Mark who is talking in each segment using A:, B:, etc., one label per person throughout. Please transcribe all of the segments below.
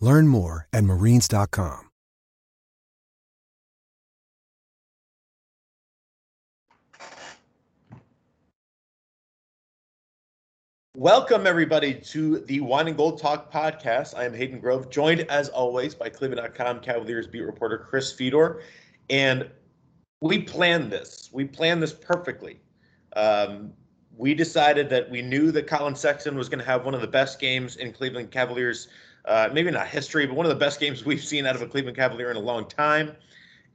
A: Learn more at marines.com.
B: Welcome, everybody, to the Wine and Gold Talk podcast. I am Hayden Grove, joined as always by Cleveland.com Cavaliers beat reporter Chris Fedor. And we planned this. We planned this perfectly. Um, we decided that we knew that Collin Sexton was going to have one of the best games in Cleveland Cavaliers, uh, maybe not history, but one of the best games we've seen out of a Cleveland Cavalier in a long time.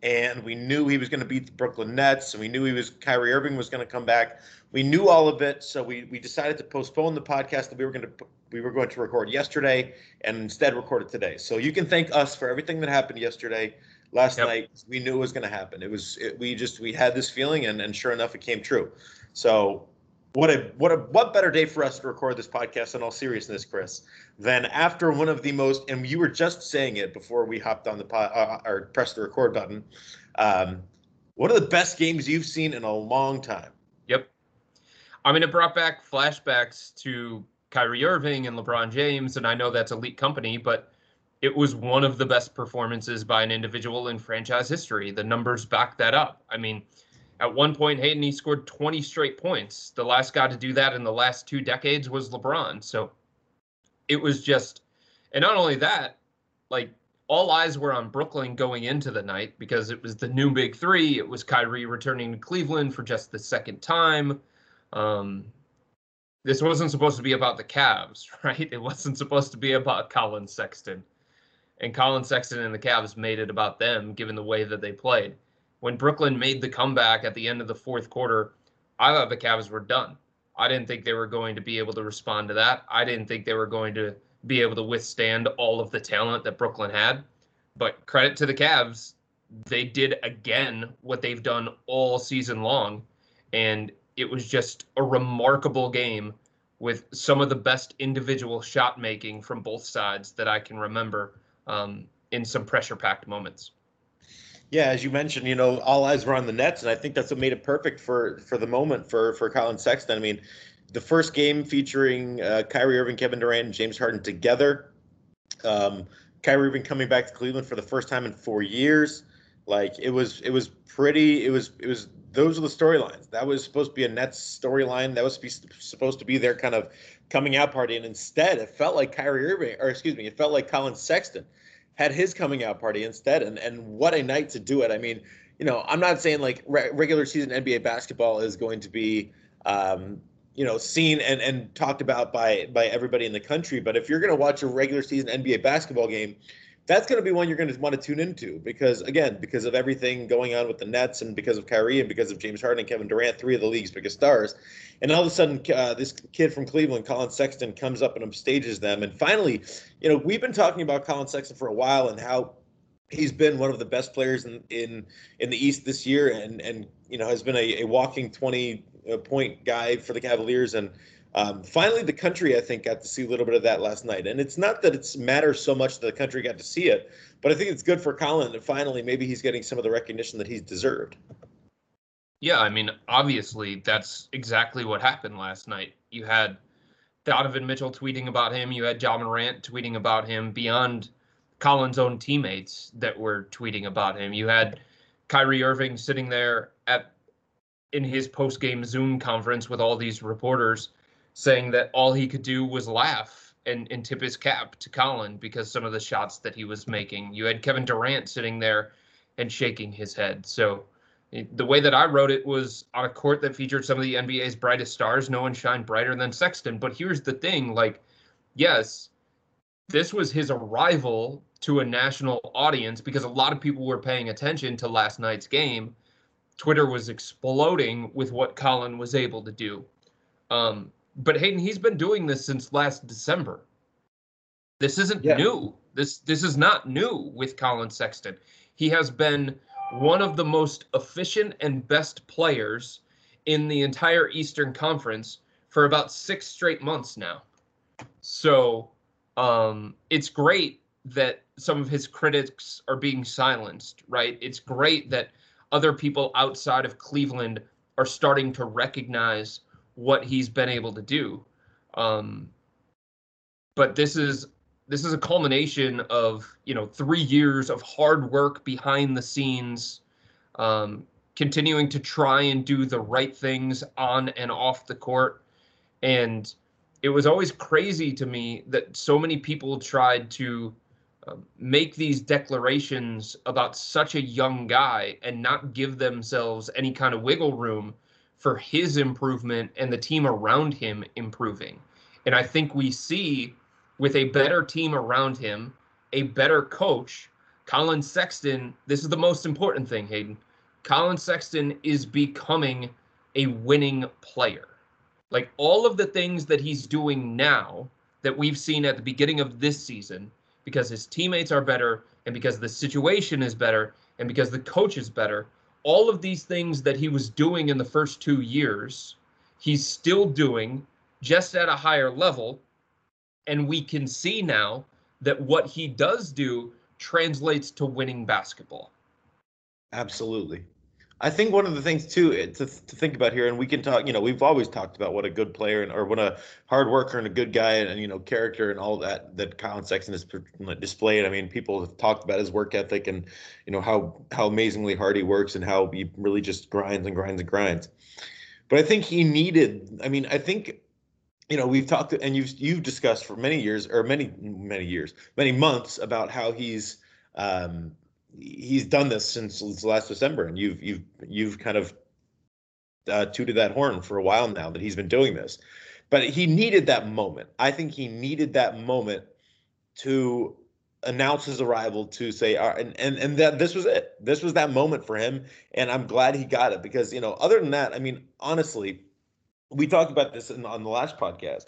B: And we knew he was going to beat the Brooklyn Nets, and we knew he was Kyrie Irving was going to come back. We knew all of it, so we we decided to postpone the podcast that we were going to we were going to record yesterday, and instead record it today. So you can thank us for everything that happened yesterday last yep. night. We knew it was going to happen. It was it, we just we had this feeling, and and sure enough, it came true. So what a what a what better day for us to record this podcast in all seriousness, Chris, than after one of the most and you were just saying it before we hopped on the pod uh, or pressed the record button. Um, one of the best games you've seen in a long time.
C: Yep. I mean, it brought back flashbacks to Kyrie Irving and LeBron James, and I know that's elite company, but it was one of the best performances by an individual in franchise history. The numbers back that up. I mean, at one point, Hayden, he scored 20 straight points. The last guy to do that in the last two decades was LeBron. So it was just, and not only that, like all eyes were on Brooklyn going into the night because it was the new big three. It was Kyrie returning to Cleveland for just the second time. Um, this wasn't supposed to be about the Cavs, right? It wasn't supposed to be about Collin Sexton. And Collin Sexton and the Cavs made it about them, given the way that they played when Brooklyn made the comeback at the end of the fourth quarter, I thought the Cavs were done. I didn't think they were going to be able to respond to that. I didn't think they were going to be able to withstand all of the talent that Brooklyn had. But credit to the Cavs, they did again what they've done all season long. And it was just a remarkable game with some of the best individual shot making from both sides that I can remember um, in some pressure packed moments.
B: Yeah, as you mentioned, you know, all eyes were on the Nets, and I think that's what made it perfect for for the moment for for Collin Sexton. I mean, the first game featuring uh, Kyrie Irving, Kevin Durant, and James Harden together. Um, Kyrie Irving coming back to Cleveland for the first time in four years. Like it was, it was pretty. It was, it was. Those are the storylines. That was supposed to be a Nets storyline. That was supposed to be their kind of coming out party, and instead, it felt like Kyrie Irving, or excuse me, it felt like Collin Sexton had his coming out party instead. And and what a night to do it. I mean, you know, I'm not saying like re- regular season NBA basketball is going to be, um, you know, seen and and talked about by by everybody in the country. But if you're going to watch a regular season NBA basketball game, that's going to be one you're going to want to tune into because again, because of everything going on with the Nets and because of Kyrie and because of James Harden and Kevin Durant, three of the league's biggest stars, and all of a sudden uh, this kid from Cleveland, Collin Sexton, comes up and upstages them, and finally, you know, we've been talking about Collin Sexton for a while and how he's been one of the best players in in, in the East this year, and and you know has been a, a walking 20 uh, point guy for the Cavaliers and um, finally, the country, I think, got to see a little bit of that last night. And it's not that it matters so much that the country got to see it, but I think it's good for Collin And finally, maybe he's getting some of the recognition that he's deserved.
C: Yeah, I mean, obviously, that's exactly what happened last night. You had Donovan Mitchell tweeting about him, you had Ja Morant tweeting about him beyond Collin's own teammates that were tweeting about him. You had Kyrie Irving sitting there at in his post game Zoom conference with all these reporters saying that all he could do was laugh and, and tip his cap to Collin because some of the shots that he was making. You had Kevin Durant sitting there and shaking his head. So the way that I wrote it was on a court that featured some of the NBA's brightest stars. No one shined brighter than Sexton. But here's the thing like, yes, this was his arrival to a national audience because a lot of people were paying attention to last night's game. Twitter was exploding with what Collin was able to do. Um, but Hayden, he's been doing this since last December. This isn't yeah. new. This this is not new with Collin Sexton. He has been one of the most efficient and best players in the entire Eastern Conference for about six straight months now. So um, it's great that some of his critics are being silenced, right? It's great that other people outside of Cleveland are starting to recognize what he's been able to do. Um, but this is this is a culmination of you know three years of hard work behind the scenes, um, continuing to try and do the right things on and off the court, and it was always crazy to me that so many people tried to um, make these declarations about such a young guy and not give themselves any kind of wiggle room for his improvement and the team around him improving. And I think we see with a better team around him, a better coach, Collin Sexton, this is the most important thing, Hayden. Collin Sexton is becoming a winning player. Like all of the things that he's doing now that we've seen at the beginning of this season, because his teammates are better and because the situation is better and because the coach is better, all of these things that he was doing in the first two years, he's still doing just at a higher level. And we can see now that what he does do translates to winning basketball.
B: Absolutely. I think one of the things too eh, to, to think about here, and we can talk. You know, we've always talked about what a good player and or what a hard worker and a good guy and, and you know character and all that that Collin Sexton has displayed. I mean, people have talked about his work ethic and you know how how amazingly hard he works and how he really just grinds and grinds and grinds. But I think he needed. I mean, I think you know we've talked and you've you've discussed for many years or many many years many months about how he's um, he's done this since last December, and you've you've you've kind of uh, tooted that horn for a while now that he's been doing this. But he needed that moment. I think he needed that moment to announce his arrival to say, uh, and and and that this was it. This was that moment for him, and I'm glad he got it because you know, other than that, I mean, honestly, we talked about this in, on the last podcast.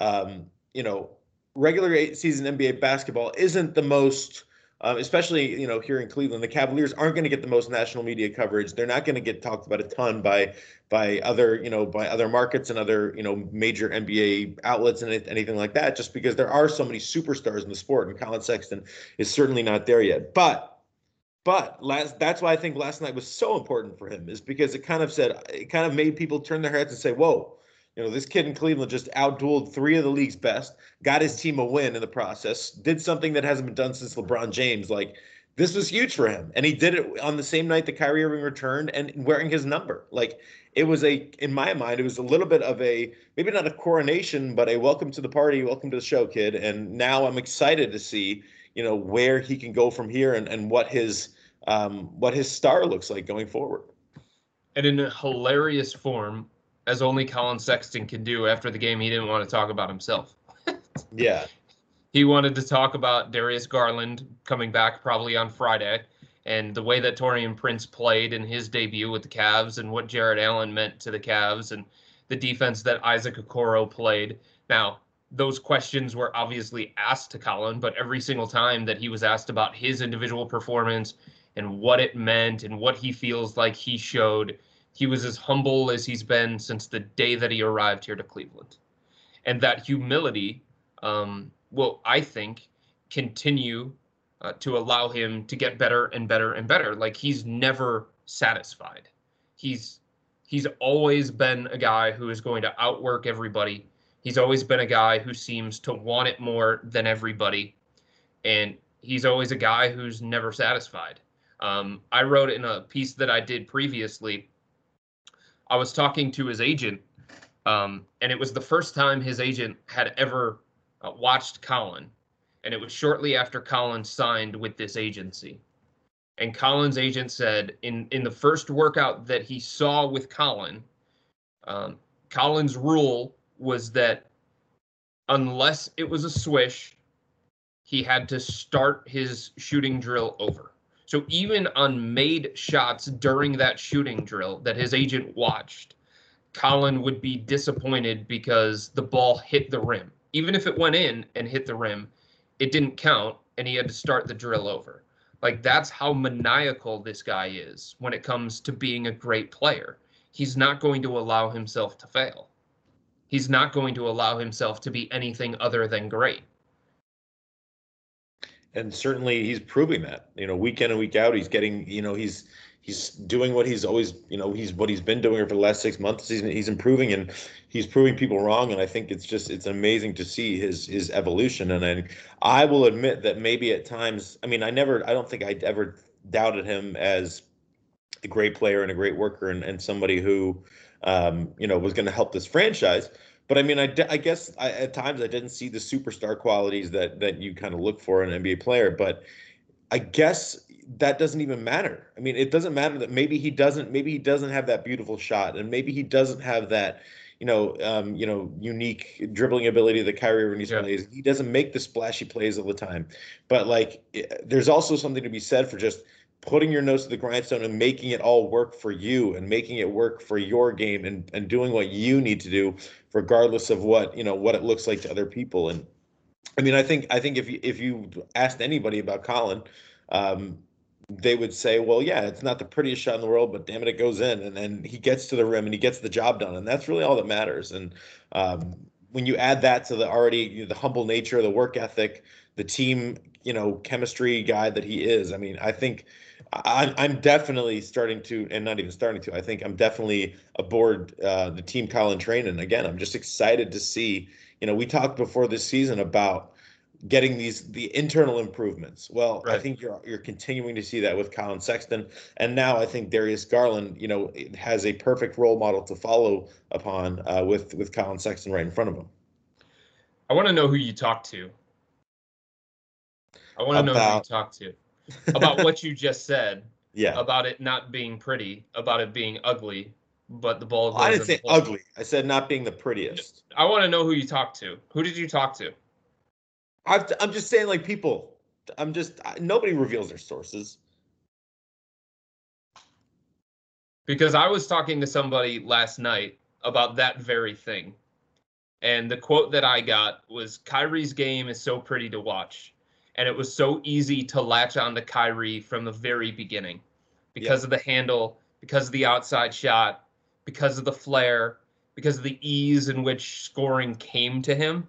B: Um, you know, regular season NBA basketball isn't the most um, especially you know here in Cleveland, the Cavaliers aren't going to get the most national media coverage. They're not going to get talked about a ton by by other you know by other markets and other you know major NBA outlets and anything like that, just because there are so many superstars in the sport, and Collin Sexton is certainly not there yet. But but last that's why I think last night was so important for him is because it kind of said it kind of made people turn their heads and say, whoa you know, this kid in Cleveland just outdueled three of the league's best, got his team a win in the process, did something that hasn't been done since LeBron James. Like, this was huge for him. And he did it on the same night that Kyrie Irving returned and wearing his number. Like, it was a, in my mind, it was a little bit of a, maybe not a coronation, but a welcome to the party, welcome to the show, kid. And now I'm excited to see, you know, where he can go from here and, and what his, um, what his star looks like going forward.
C: And in a hilarious form, as only Collin Sexton can do after the game. He didn't want to talk about himself.
B: yeah.
C: He wanted to talk about Darius Garland coming back probably on Friday and the way that Taurean Prince played in his debut with the Cavs and what Jarrett Allen meant to the Cavs and the defense that Isaac Okoro played. Now, those questions were obviously asked to Collin, but every single time that he was asked about his individual performance and what it meant and what he feels like he showed, he was as humble as he's been since the day that he arrived here to Cleveland. And that humility um, will, I think, continue uh, to allow him to get better and better and better. Like he's never satisfied. He's he's always been a guy who is going to outwork everybody. He's always been a guy who seems to want it more than everybody, and he's always a guy who's never satisfied. Um, I wrote in a piece that I did previously I was talking to his agent, um, and it was the first time his agent had ever uh, watched Collin, and it was shortly after Collin signed with this agency. And Collin's agent said in in the first workout that he saw with Collin, um, Collin's rule was that unless it was a swish, he had to start his shooting drill over. So even on made shots during that shooting drill that his agent watched, Collin would be disappointed because the ball hit the rim. Even if it went in and hit the rim, it didn't count and he had to start the drill over. Like that's how maniacal this guy is when it comes to being a great player. He's not going to allow himself to fail. He's not going to allow himself to be anything other than great.
B: And certainly he's proving that. You know, week in and week out, he's getting, you know, he's he's doing what he's always, you know, he's what he's been doing for the last six months. He's he's improving and he's proving people wrong. And I think it's just it's amazing to see his his evolution. And I, I will admit that maybe at times, I mean, I never, I don't think I ever doubted him as a great player and a great worker and, and somebody who, um, you know, was going to help this franchise. But I mean, I, I guess I, at times I didn't see the superstar qualities that that you kind of look for in an NBA player. But I guess that doesn't even matter. I mean, it doesn't matter that maybe he doesn't maybe he doesn't have that beautiful shot, and maybe he doesn't have that you know um, you know unique dribbling ability that Kyrie Irving yeah. plays. He doesn't make the splashy plays all the time, but like there's also something to be said for just putting your nose to the grindstone and making it all work for you and making it work for your game and, and doing what you need to do regardless of what you know what it looks like to other people and i mean i think i think if you if you asked anybody about collin um, they would say, well, yeah, it's not the prettiest shot in the world, but damn it, it goes in. And then he gets to the rim and he gets the job done. And that's really all that matters. And um, when you add that to the already you know, the humble nature, the work ethic, the team, you know, chemistry guy that he is, I mean, I think I'm, I'm definitely starting to, and not even starting to, I think I'm definitely aboard uh, the team Collin Train. And again, I'm just excited to see, you know, we talked before this season about, getting these the internal improvements. Well, right. I think you're you're continuing to see that with Collin Sexton, and now I think Darius Garland, you know, has a perfect role model to follow upon uh, with with Collin Sexton right in front of him.
C: I want to know who you talked to. I want to know who you talked to about what you just said.
B: Yeah.
C: About it not being pretty, about it being ugly, but the ball.
B: I didn't say ugly. I said not being the prettiest.
C: I want to know who you talked to. Who did you talk to?
B: i am just saying, like people. I'm just nobody reveals their sources.
C: Because I was talking to somebody last night about that very thing. And the quote that I got was Kyrie's game is so pretty to watch. And it was so easy to latch on to Kyrie from the very beginning because of the handle, because of the outside shot, because of the flair, because of the ease in which scoring came to him.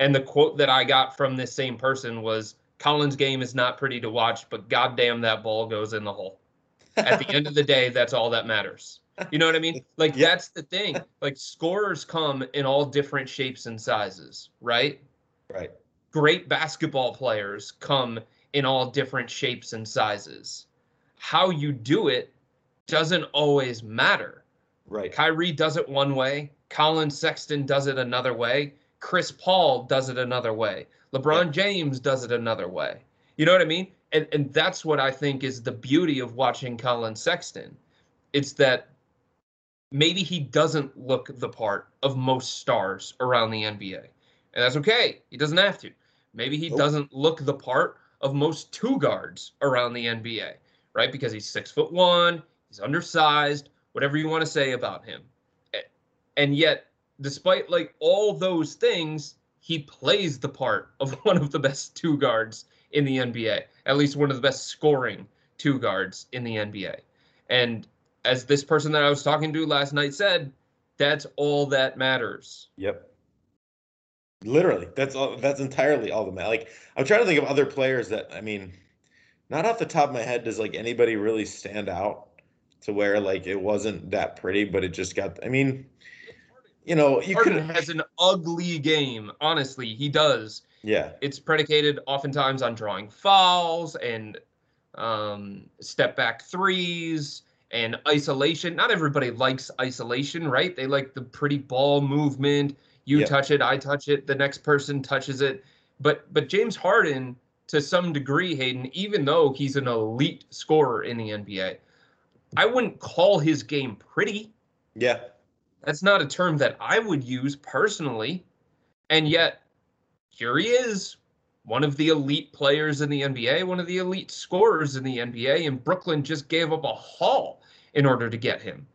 C: And the quote that I got from this same person was Collin's game is not pretty to watch, but goddamn that ball goes in the hole. At the end of the day, that's all that matters. You know what I mean? Like yeah. that's the thing. Like scorers come in all different shapes and sizes, right?
B: Right.
C: Great basketball players come in all different shapes and sizes. How you do it doesn't always matter.
B: Right.
C: Kyrie does it one way, Collin Sexton does it another way. Chris Paul does it another way. LeBron yeah. James does it another way. You know what I mean? And and that's what I think is the beauty of watching Collin Sexton. It's that maybe he doesn't look the part of most stars around the NBA. And that's okay. He doesn't have to. Maybe he nope. doesn't look the part of most two guards around the NBA, right? Because he's six foot one, he's undersized, whatever you want to say about him. And yet despite like all those things, he plays the part of one of the best two guards in the NBA, at least one of the best scoring two guards in the NBA. And as this person that I was talking to last night said, that's all that matters.
B: Yep. Literally, that's all. That's entirely all the matters. Like I'm trying to think of other players that I mean, not off the top of my head does like anybody really stand out to where like it wasn't that pretty, but it just got. I mean, you know, you
C: could has an ugly game. Honestly, he does.
B: Yeah.
C: It's predicated oftentimes on drawing fouls and um, step back threes and isolation. Not everybody likes isolation, right? They like the pretty ball movement. You
B: Yep.
C: touch it, I touch it, the next person touches it. But but James Harden, to some degree, Hayden, even though he's an elite scorer in the NBA, I wouldn't call his game pretty.
B: Yeah.
C: That's not a term that I would use personally. And yet, here he is, one of the elite players in the NBA, one of the elite scorers in the NBA, and Brooklyn just gave up a haul in order to get him.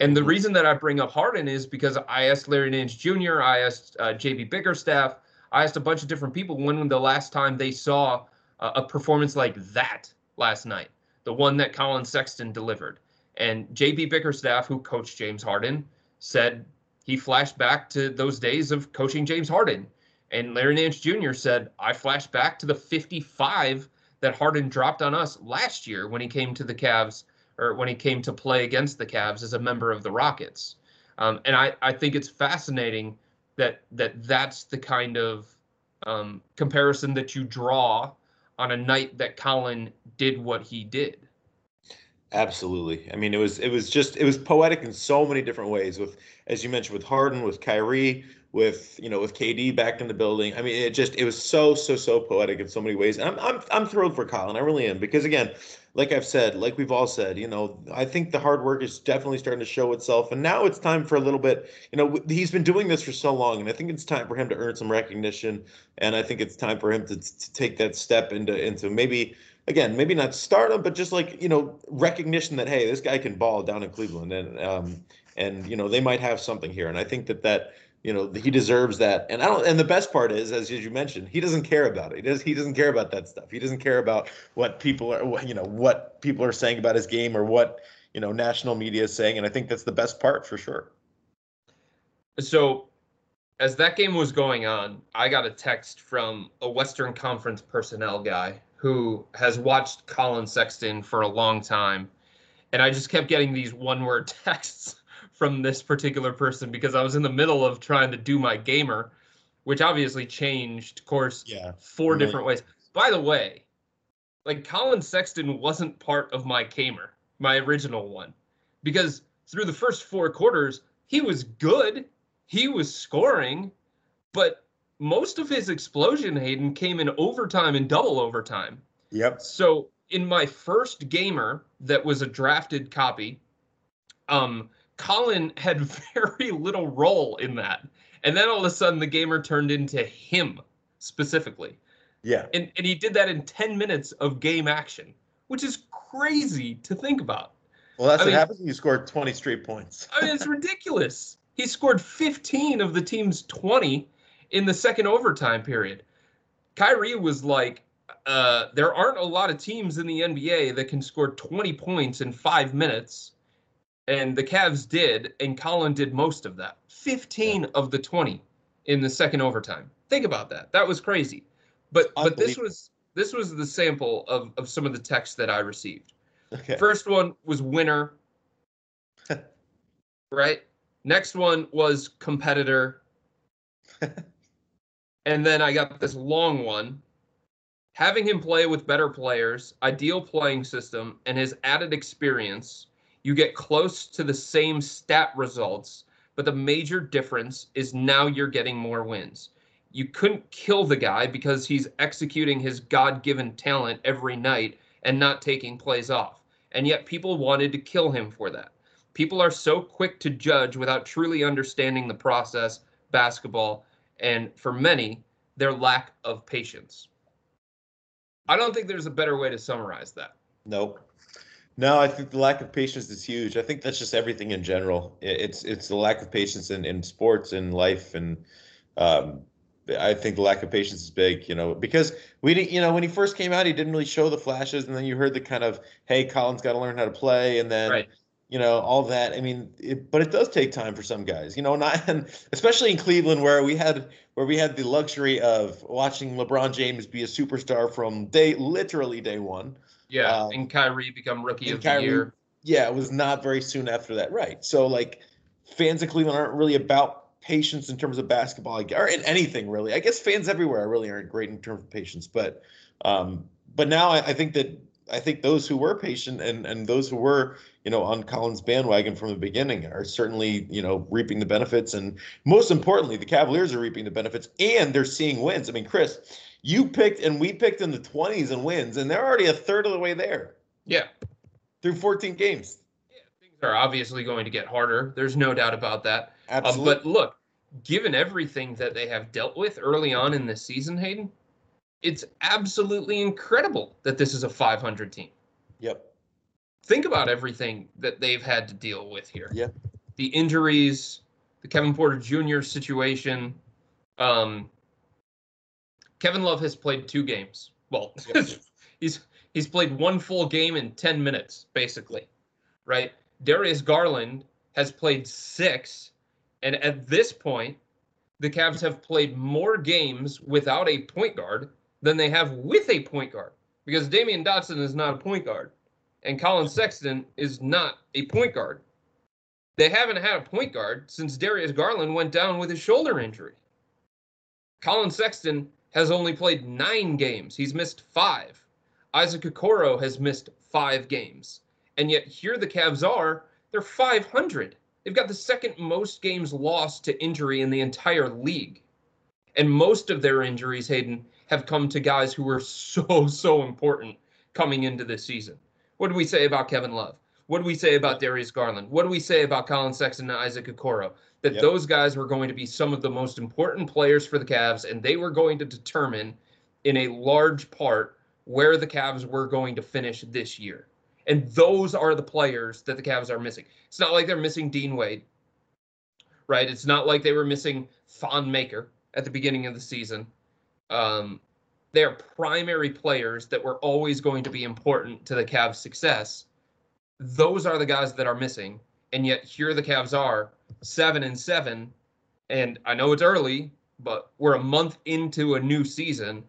C: And the reason that I bring up Harden is because I asked Larry Nance Jr., I asked uh, JB Bickerstaff, I asked a bunch of different people when the last time they saw uh, a performance like that last night, the one that Collin Sexton delivered. And JB Bickerstaff, who coached James Harden, said he flashed back to those days of coaching James Harden. And Larry Nance Jr. said, I flashed back to the 55 that Harden dropped on us last year when he came to the Cavs or when he came to play against the Cavs as a member of the Rockets. Um, and I, I think it's fascinating that that that's the kind of um, comparison that you draw on a night that Collin did what he did.
B: Absolutely. I mean, it was it was just it was poetic in so many different ways. With as you mentioned, with Harden, with Kyrie, with you know, with KD back in the building. I mean, it just it was so so so poetic in so many ways. And I'm I'm I'm thrilled for Collin. I really am because again, like I've said, like we've all said, you know, I think the hard work is definitely starting to show itself. And now it's time for a little bit. You know, he's been doing this for so long, and I think it's time for him to earn some recognition. And I think it's time for him to to take that step into into maybe again, maybe not stardom, but just like you know, recognition that hey, this guy can ball down in Cleveland, and um, and you know they might have something here, and I think that that you know he deserves that. And I don't. And the best part is, as you mentioned, he doesn't care about it. He does. He doesn't care about that stuff. He doesn't care about what people are, you know, what people are saying about his game or what you know national media is saying. And I think that's the best part for sure.
C: So, as that game was going on, I got a text from a Western Conference personnel guy who has watched Collin Sexton for a long time. And I just kept getting these one word texts from this particular person because I was in the middle of trying to do my gamer, which obviously changed course
B: Yeah.
C: four
B: Really.
C: different ways. By the way, like Collin Sexton wasn't part of my gamer, my original one, because through the first four quarters, he was good. He was scoring, but most of his explosion, Hayden, came in overtime and double overtime.
B: Yep.
C: So in my first gamer that was a drafted copy, um, Collin had very little role in that. And then all of a sudden the gamer turned into him specifically.
B: Yeah.
C: And and he did that in 10 minutes of game action, which is crazy to think about.
B: Well, that's
C: I
B: what
C: mean-
B: happens when you score 20 straight points.
C: I mean, it's ridiculous. He scored 15 of the team's 20 in the second overtime period. Kyrie was like, uh, there aren't a lot of teams in the NBA that can score 20 points in five minutes. And the Cavs did, and Colin did most of that. 15 of the 20 in the second overtime. Think about that. That was crazy. But but this was this was the sample of, of some of the texts that I received.
B: Okay.
C: First one was winner. right? Next one was competitor. and then I got this long one. Having him play with better players, ideal playing system, and his added experience, you get close to the same stat results, but the major difference is now you're getting more wins. You couldn't kill the guy because he's executing his God given talent every night and not taking plays off. And yet people wanted to kill him for that. People are so quick to judge without truly understanding the process, basketball, and for many, their lack of patience. I don't think there's a better way to summarize that.
B: Nope. No, I think the lack of patience is huge. I think that's just everything in general. It's it's the lack of patience in, in sports and life, and um, I think the lack of patience is big. You know, because we didn't. You know, when he first came out, he didn't really show the flashes, and then you heard the kind of, "Hey, Collin's got to learn how to play," and then
C: Right.
B: you know all that. I mean, it, but it does take time for some guys. You know, not and especially in Cleveland where we had where we had the luxury of watching LeBron James be a superstar from day literally day one.
C: Yeah.
B: Um,
C: and Kyrie become rookie of
B: Kyrie-
C: the year.
B: Yeah, it was not very soon after that, right? So like, fans of Cleveland aren't really about patience in terms of basketball, or in anything really. I guess fans everywhere really aren't great in terms of patience, but um, but now I, I think that I think those who were patient and and those who were you know, on Collin's bandwagon from the beginning are certainly, you know, reaping the benefits. And most importantly, the Cavaliers are reaping the benefits and they're seeing wins. I mean, Chris, you picked and we picked in the 20s and wins, and they're already a third of the way there.
C: Yeah.
B: Through 14 games.
C: Yeah, things are obviously going to get harder. There's no doubt about that.
B: Absolutely.
C: Um, but look, given everything that they have dealt with early on in this season, Hayden, it's absolutely incredible that this is a 500 team.
B: Yep.
C: Think about everything that they've had to deal with here.
B: Yeah.
C: The injuries, the Kevin Porter Jr. situation. Um, Kevin Love has played two games. Well, yep. he's he's played one full game in 10 minutes, basically. Right? Darius Garland has played six and at this point, the Cavs have played more games without a point guard than they have with a point guard because Damyean Dotson is not a point guard and Collin Sexton is not a point guard. They haven't had a point guard since Darius Garland went down with a shoulder injury. Collin Sexton has only played nine games. He's missed five. Isaac Okoro has missed five games. And yet here the Cavs are, they're 500. They've got the second most games lost to injury in the entire league. And most of their injuries, Hayden, have come to guys who were so, so important coming into this season. What do we say about Kevin Love? What do we say about Darius Garland? What do we say about Collin Sexton and Isaac Okoro? That yep. those guys were going to be some of the most important players for the Cavs, and they were going to determine in a large part where the Cavs were going to finish this year. And those are the players that the Cavs are missing. It's not like they're missing Dean Wade, right? It's not like they were missing Thon Maker at the beginning of the season. Um, they're primary players that were always going to be important to the Cavs' success. Those are the guys that are missing. And yet here the Cavs are seven and seven. And I know it's early, but we're a month into a new season,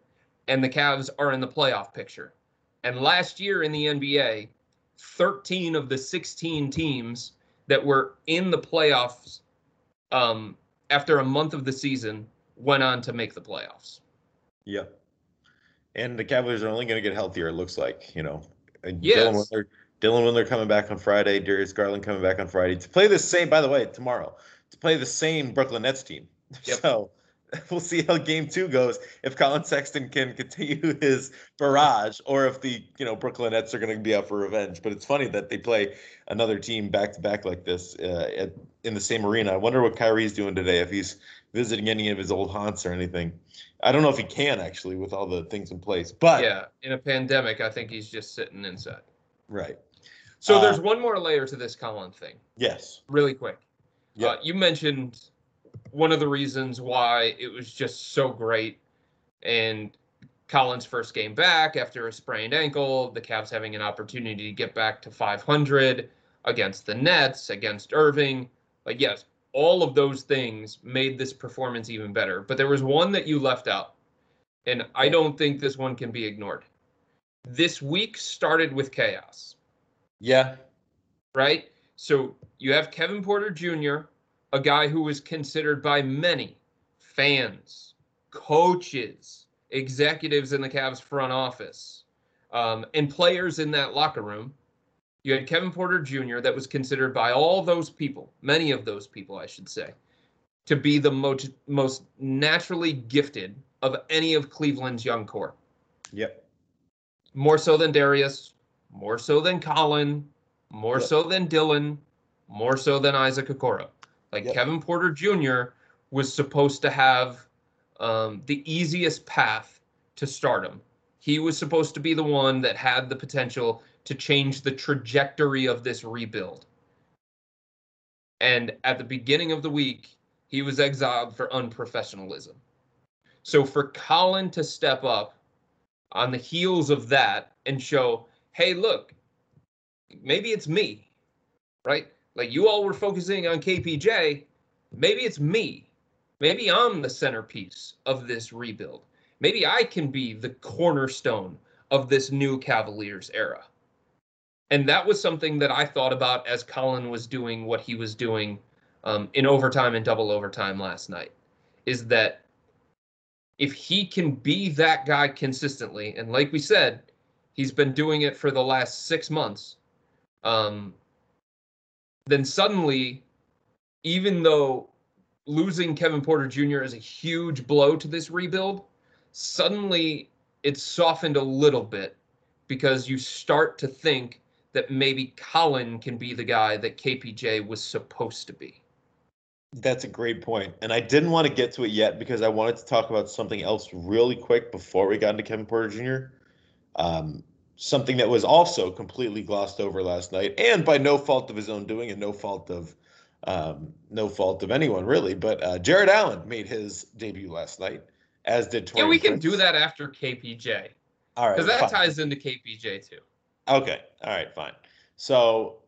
C: and the Cavs are in the playoff picture. And last year in the NBA, 13 of the 16 teams that were in the playoffs um, after a month of the season went on to make the playoffs.
B: Yeah. And the Cavaliers are only going to get healthier, it looks like. You know,
C: yes.
B: Dylan Dylan Windler coming back on Friday, Darius Garland coming back on Friday to play the same, by the way, tomorrow, to play the same Brooklyn Nets team. Yep. So we'll see how game two goes if Collin Sexton can continue his barrage or if the you know Brooklyn Nets are going to be out for revenge. But it's funny that they play another team back to back like this uh, at, in the same arena. I wonder what Kyrie's doing today if he's visiting any of his old haunts or anything. I don't know if he can actually with all the things in place. But
C: yeah, in a pandemic, I think he's just sitting inside.
B: Right.
C: So uh, there's one more layer to this Collin thing.
B: Yes.
C: Really quick.
B: Yeah.
C: Uh, you mentioned one of the reasons why it was just so great. And Collin's first game back after a sprained ankle, the Cavs having an opportunity to get back to 500 against the Nets, against Irving. Like, yes, all of those things made this performance even better. But there was one that you left out. And I don't think this one can be ignored. This week started with chaos.
B: Yeah.
C: Right? So you have Kevin Porter Jr., a guy who was considered by many fans, coaches, executives in the Cavs front office, um, and players in that locker room. You had Kevin Porter Jr., that was considered by all those people, many of those people, I should say, to be the most, most naturally gifted of any of Cleveland's young core.
B: Yep.
C: More so than Darius, more so than Collin, more yep. so than Dylan, more so than Isaac Okoro. Like yep. Kevin Porter Jr. was supposed to have um, the easiest path to stardom. He was supposed to be the one that had the potential to change the trajectory of this rebuild. And at the beginning of the week, he was exiled for unprofessionalism. So for Collin to step up on the heels of that and show, hey, look, maybe it's me, right? Like you all were focusing on KPJ, maybe it's me. Maybe I'm the centerpiece of this rebuild. Maybe I can be the cornerstone of this new Cavaliers era. And that was something that I thought about as Collin was doing what he was doing um, in overtime and double overtime last night. Is that if he can be that guy consistently, and like we said, he's been doing it for the last six months. Um, then suddenly, even though losing Kevin Porter Jr. is a huge blow to this rebuild, suddenly it's softened a little bit because you start to think that maybe Collin can be the guy that KPJ was supposed to be.
B: That's a great point. And I didn't want to get to it yet because I wanted to talk about something else really quick before we got into Kevin Porter Jr. Um, something that was also completely glossed over last night and by no fault of his own doing and no fault of um, no fault of anyone really. But uh, Jarrett Allen made his debut last night, as did
C: Taurean. Yeah, we can do that after KPJ.
B: All right.
C: Because that fine. ties into KPJ too.
B: Okay. All right. Fine. So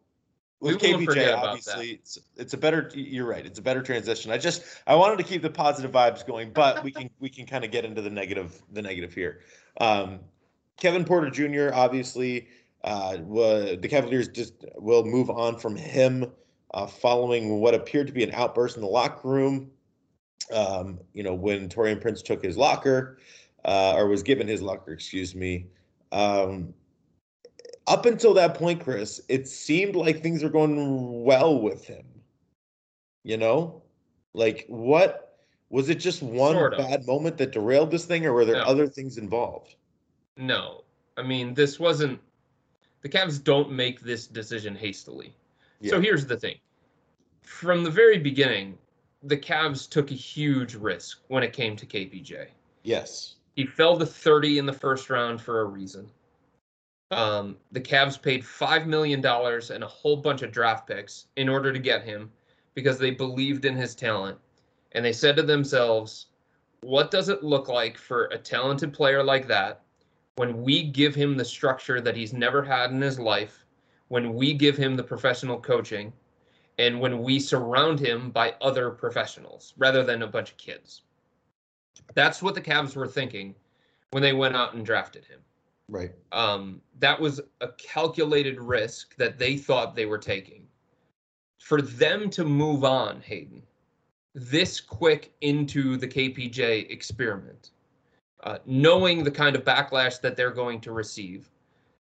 B: with KPJ, obviously, it's it's a better. You're right. It's a better transition. I just I wanted to keep the positive vibes going, but we can we can kind of get into the negative the negative here. Um, Kevin Porter Jr. obviously uh, was, the Cavaliers just will move on from him uh, following what appeared to be an outburst in the locker room. Um, you know when Taurean Prince took his locker uh, or was given his locker, excuse me. Um, up until that point, Chris, it seemed like things were going well with him. You know, like what was it? Just one sort of. bad moment that derailed this thing, or were there no. other things involved?
C: No, I mean this wasn't. The Cavs don't make this decision hastily. Yeah. So here's the thing: from the very beginning, the Cavs took a huge risk when it came to KPJ.
B: Yes.
C: He fell to 30 in the first round for a reason. Um, the Cavs paid $5 million and a whole bunch of draft picks in order to get him because they believed in his talent. And they said to themselves, what does it look like for a talented player like that when we give him the structure that he's never had in his life, when we give him the professional coaching, and when we surround him by other professionals rather than a bunch of kids? That's what the Cavs were thinking when they went out and drafted him.
B: Right.
C: Um, that was a calculated risk that they thought they were taking. For them to move on, Hayden, this quick into the KPJ experiment, uh, knowing the kind of backlash that they're going to receive,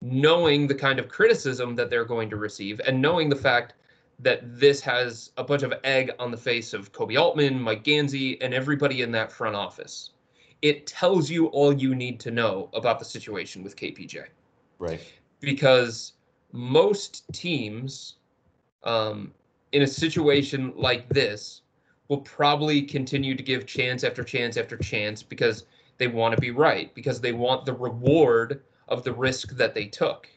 C: knowing the kind of criticism that they're going to receive, and knowing the fact that this has a bunch of egg on the face of Koby Altman, Mike Gansey, and everybody in that front office. It tells you all you need to know about the situation with KPJ.
B: Right.
C: Because most teams um, in a situation like this will probably continue to give chance after chance after chance because they want to be right, because they want the reward of the risk that they took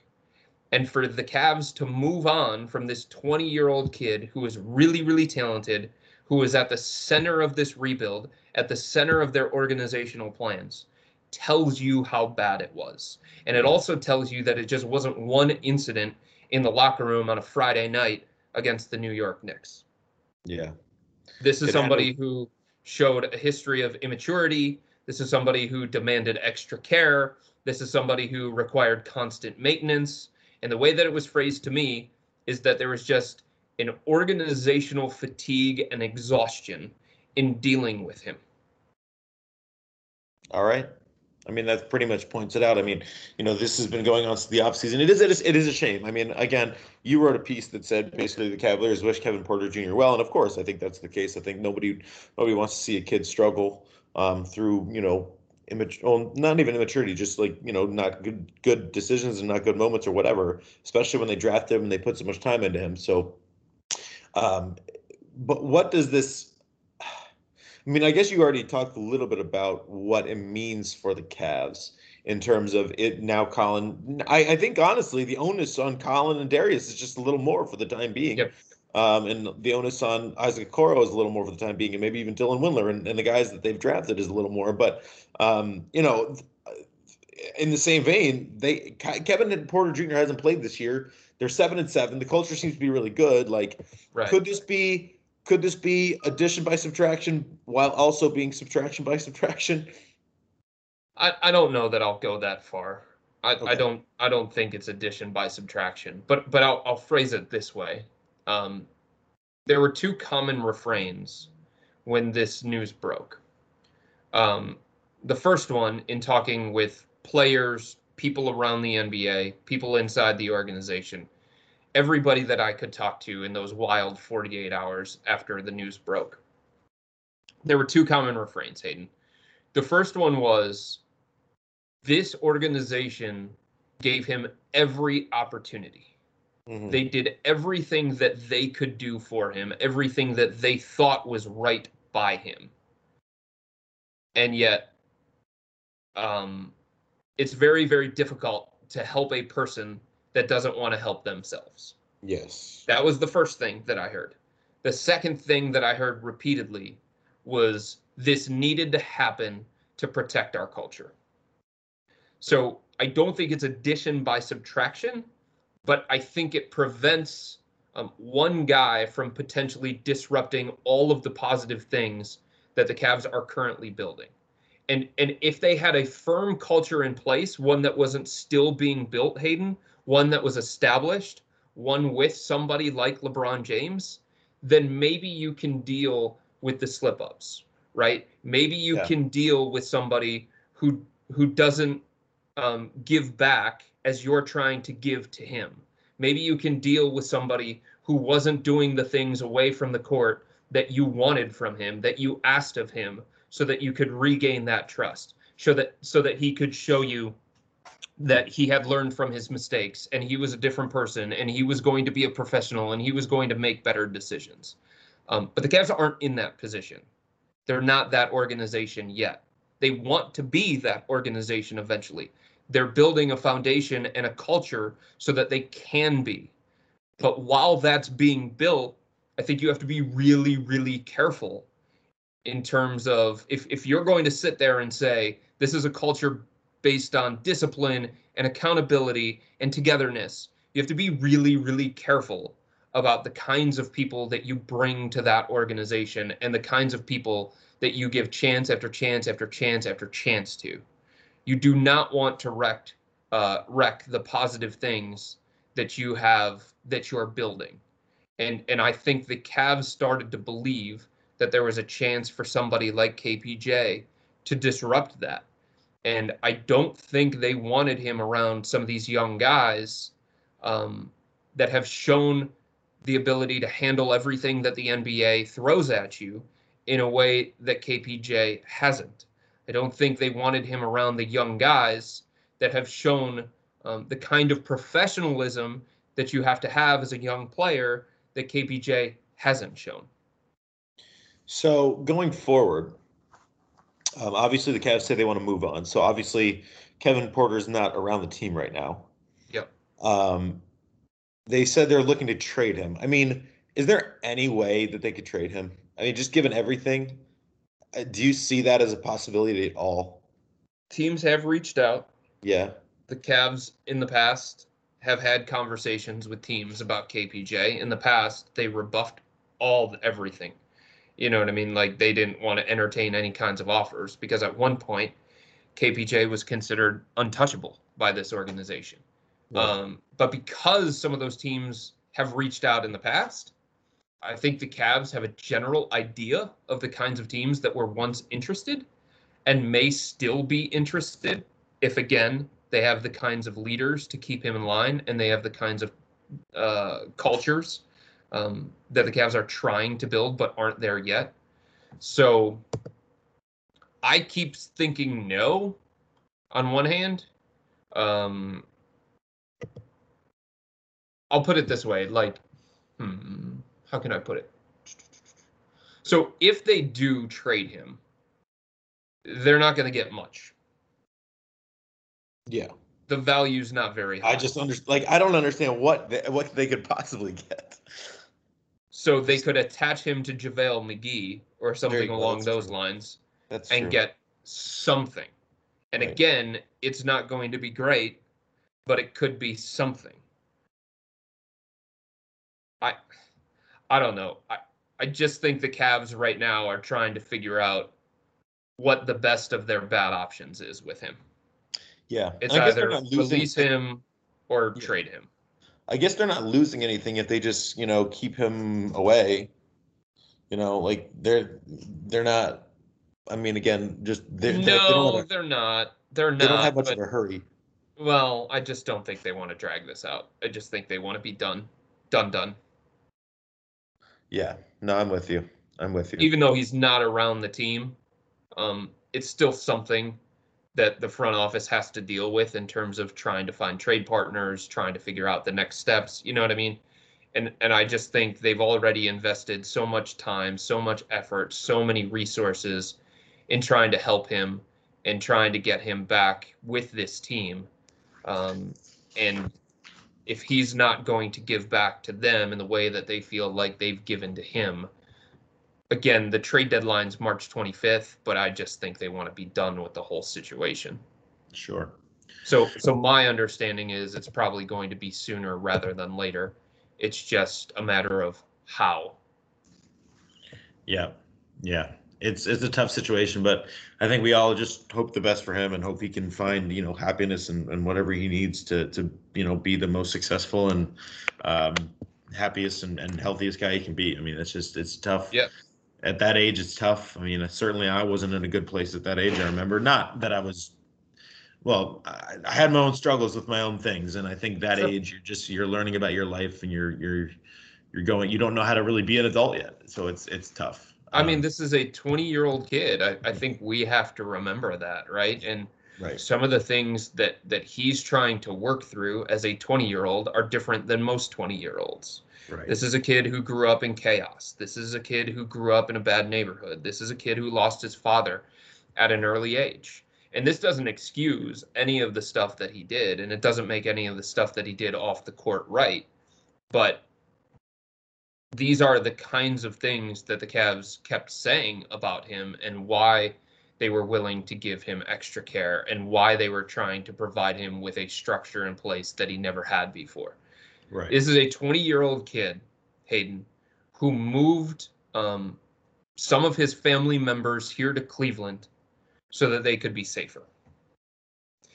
C: and for the Cavs to move on from this 20 year old kid who is really, really talented, who is at the center of this rebuild, at the center of their organizational plans, tells you how bad it was. And it also tells you that it just wasn't one incident in the locker room on a Friday night against the New York Knicks.
B: Yeah.
C: This is it somebody who showed a history of immaturity. This is somebody who demanded extra care. This is somebody who required constant maintenance. And the way that it was phrased to me is that there was just an organizational fatigue and exhaustion in dealing with him.
B: All right. I mean, that pretty much points it out. I mean, you know, this has been going on since the offseason. It is, it is, it is a shame. I mean, again, you wrote a piece that said basically the Cavaliers wish Kevin Porter Jr. well, and of course, I think that's the case. I think nobody, nobody wants to see a kid struggle um, through, you know, immature, well, not even immaturity, just like you know, not good good decisions and not good moments or whatever. Especially when they draft him and they put so much time into him. So, um, but what does this? I mean, I guess you already talked a little bit about what it means for the Cavs in terms of it now. Collin, I, I think honestly, the onus on Collin and Darius is just a little more for the time being. Yep. Um, and the onus on Isaac Okoro is a little more for the time being, and maybe even Dylan Windler and, and the guys that they've drafted is a little more. But um, you know, in the same vein, they Kevin Porter Jr. hasn't played this year. They're seven and seven. The culture seems to be really good. Like, right. could this be could this be addition by subtraction while also being subtraction by subtraction?
C: I, I don't know that I'll go that far. I, okay. I don't I don't think it's addition by subtraction. But but I'll I'll phrase it this way. Um, there were two common refrains when this news broke. Um, the first one, in talking with players, people around the NBA, people inside the organization, everybody that I could talk to in those wild 48 hours after the news broke. There were two common refrains, Hayden. The first one was this organization gave him every opportunity. Mm-hmm. They did everything that they could do for him, everything that they thought was right by him. And yet, um, it's very, very difficult to help a person that doesn't want to help themselves.
B: Yes.
C: That was the first thing that I heard. The second thing that I heard repeatedly was this needed to happen to protect our culture. So I don't think it's addition by subtraction, but I think it prevents um, one guy from potentially disrupting all of the positive things that the Cavs are currently building. And and if they had a firm culture in place, one that wasn't still being built, Hayden, one that was established, one with somebody like LeBron James, then maybe you can deal with the slip ups, right? Maybe you yeah. can deal with somebody who who doesn't um, give back as you're trying to give to him. Maybe you can deal with somebody who wasn't doing the things away from the court that you wanted from him, that you asked of him, so that you could regain that trust, so that so that he could show you that he had learned from his mistakes and he was a different person and he was going to be a professional and he was going to make better decisions. Um, but the Cavs aren't in that position. They're not that organization yet. They want to be that organization eventually. They're building a foundation and a culture so that they can be. But while that's being built, I think you have to be really, really careful in terms of if, if you're going to sit there and say, this is a culture based on discipline and accountability and togetherness, you have to be really, really careful about the kinds of people that you bring to that organization and the kinds of people that you give chance after chance after chance after chance to. You do not want to wreck uh, wreck the positive things that you have that you're building. And and I think the Cavs started to believe that there was a chance for somebody like KPJ to disrupt that. And I don't think they wanted him around some of these young guys um, that have shown the ability to handle everything that the NBA throws at you in a way that KPJ hasn't. I don't think they wanted him around the young guys that have shown um, the kind of professionalism that you have to have as a young player that KPJ hasn't shown.
B: So going forward, um, obviously the Cavs say they want to move on. So obviously Kevin Porter is not around the team right now.
C: Yep.
B: Um, they said they're looking to trade him. I mean, is there any way that they could trade him? I mean, just given everything, uh, do you see that as a possibility at all?
C: Teams have reached out.
B: Yeah.
C: The Cavs in the past have had conversations with teams about KPJ. In the past, they rebuffed all everything. You know what I mean? Like they didn't want to entertain any kinds of offers because at one point, KPJ was considered untouchable by this organization. Yeah. Um, but because some of those teams have reached out in the past, I think the Cavs have a general idea of the kinds of teams that were once interested and may still be interested if, again, they have the kinds of leaders to keep him in line and they have the kinds of uh, cultures um, that the Cavs are trying to build but aren't there yet. So I keep thinking no on one hand. Um, I'll put it this way like, hmm how can I put it? So if they do trade him, they're not going to get much.
B: Yeah.
C: The value's not very high.
B: I just understand. Like I don't understand what they, what they could possibly get.
C: So they could attach him to JaVale McGee or something along those true. lines,
B: That's
C: and
B: true.
C: get something. And right. again, it's not going to be great, but it could be something. I I don't know. I, I just think the Cavs right now are trying to figure out what the best of their bad options is with him.
B: Yeah.
C: It's either release him or yeah. trade him.
B: I guess they're not losing anything if they just, you know, keep him away. You know, like they're they're not I mean again, just
C: they're, No, they are not. They're not. They
B: don't have much but, of a hurry.
C: Well, I just don't think they want to drag this out. I just think they want to be done done done.
B: Yeah, no, I'm with you. I'm with you.
C: Even though he's not around the team, um, it's still something that the front office has to deal with in terms of trying to find trade partners, trying to figure out the next steps. You know what I mean? And and I just think they've already invested so much time, so much effort, so many resources in trying to help him and trying to get him back with this team. Um, and if he's not going to give back to them in the way that they feel like they've given to him, again, the trade deadline's March 25th, but I just think they want to be done with the whole situation.
B: Sure.
C: So, so my understanding is it's probably going to be sooner rather than later. It's just a matter of how.
B: Yeah. Yeah. It's it's a tough situation, but I think we all just hope the best for him and hope he can find, you know, happiness and, and whatever he needs to to, you know, be the most successful and um happiest and, and healthiest guy he can be. I mean, it's just it's tough.
C: Yeah
B: at that age it's tough. I mean certainly i wasn't in a good place at that age. I remember not that i was well i, I had my own struggles with my own things. And i think that sure. age you're just you're learning about your life and you're you're you're going you don't know how to really be an adult yet. So it's it's tough.
C: I um, mean this is a 20 year old kid. I, I think we have to remember that right? And
B: right
C: some of the things that that he's trying to work through as a 20 year old are different than most 20 year olds
B: Right.
C: This is a kid who grew up in chaos. This is a kid who grew up in a bad neighborhood. This is a kid who lost his father at an early age. And this doesn't excuse any of the stuff that he did, and it doesn't make any of the stuff that he did off the court right. But these are the kinds of things that the Cavs kept saying about him and why they were willing to give him extra care and why they were trying to provide him with a structure in place that he never had before.
B: Right.
C: This is a 20 year old kid, Hayden, who moved um, some of his family members here to Cleveland so that they could be safer.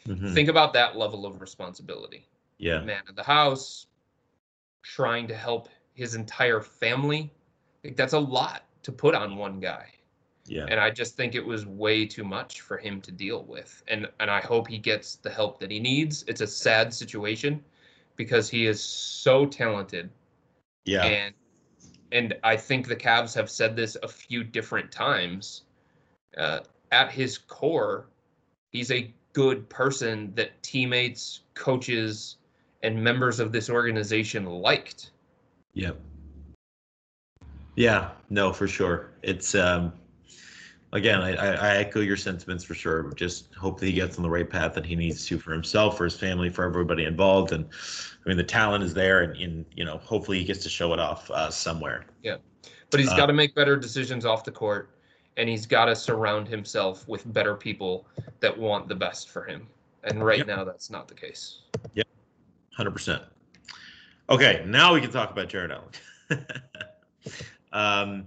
C: Mm-hmm. Think about that level of responsibility.
B: Yeah.
C: Man of the house, trying to help his entire family. Like that's a lot to put on one guy.
B: Yeah.
C: And I just think it was way too much for him to deal with. And and I hope he gets the help that he needs. It's a sad situation because he is so talented.
B: Yeah.
C: And and I think the Cavs have said this a few different times. Uh, at his core, he's a good person that teammates, coaches, and members of this organization liked.
B: Yep. Yeah, no, for sure. It's um again, I, I echo your sentiments for sure. Just hope that he gets on the right path that he needs to for himself, for his family, for everybody involved. And I mean, the talent is there, and, and you know, hopefully he gets to show it off uh, somewhere.
C: Yeah, but he's uh, got to make better decisions off the court, and he's got to surround himself with better people that want the best for him. And right yep. now, that's not the case.
B: Yeah, hundred percent. Okay, now we can talk about Jarrett Allen. um,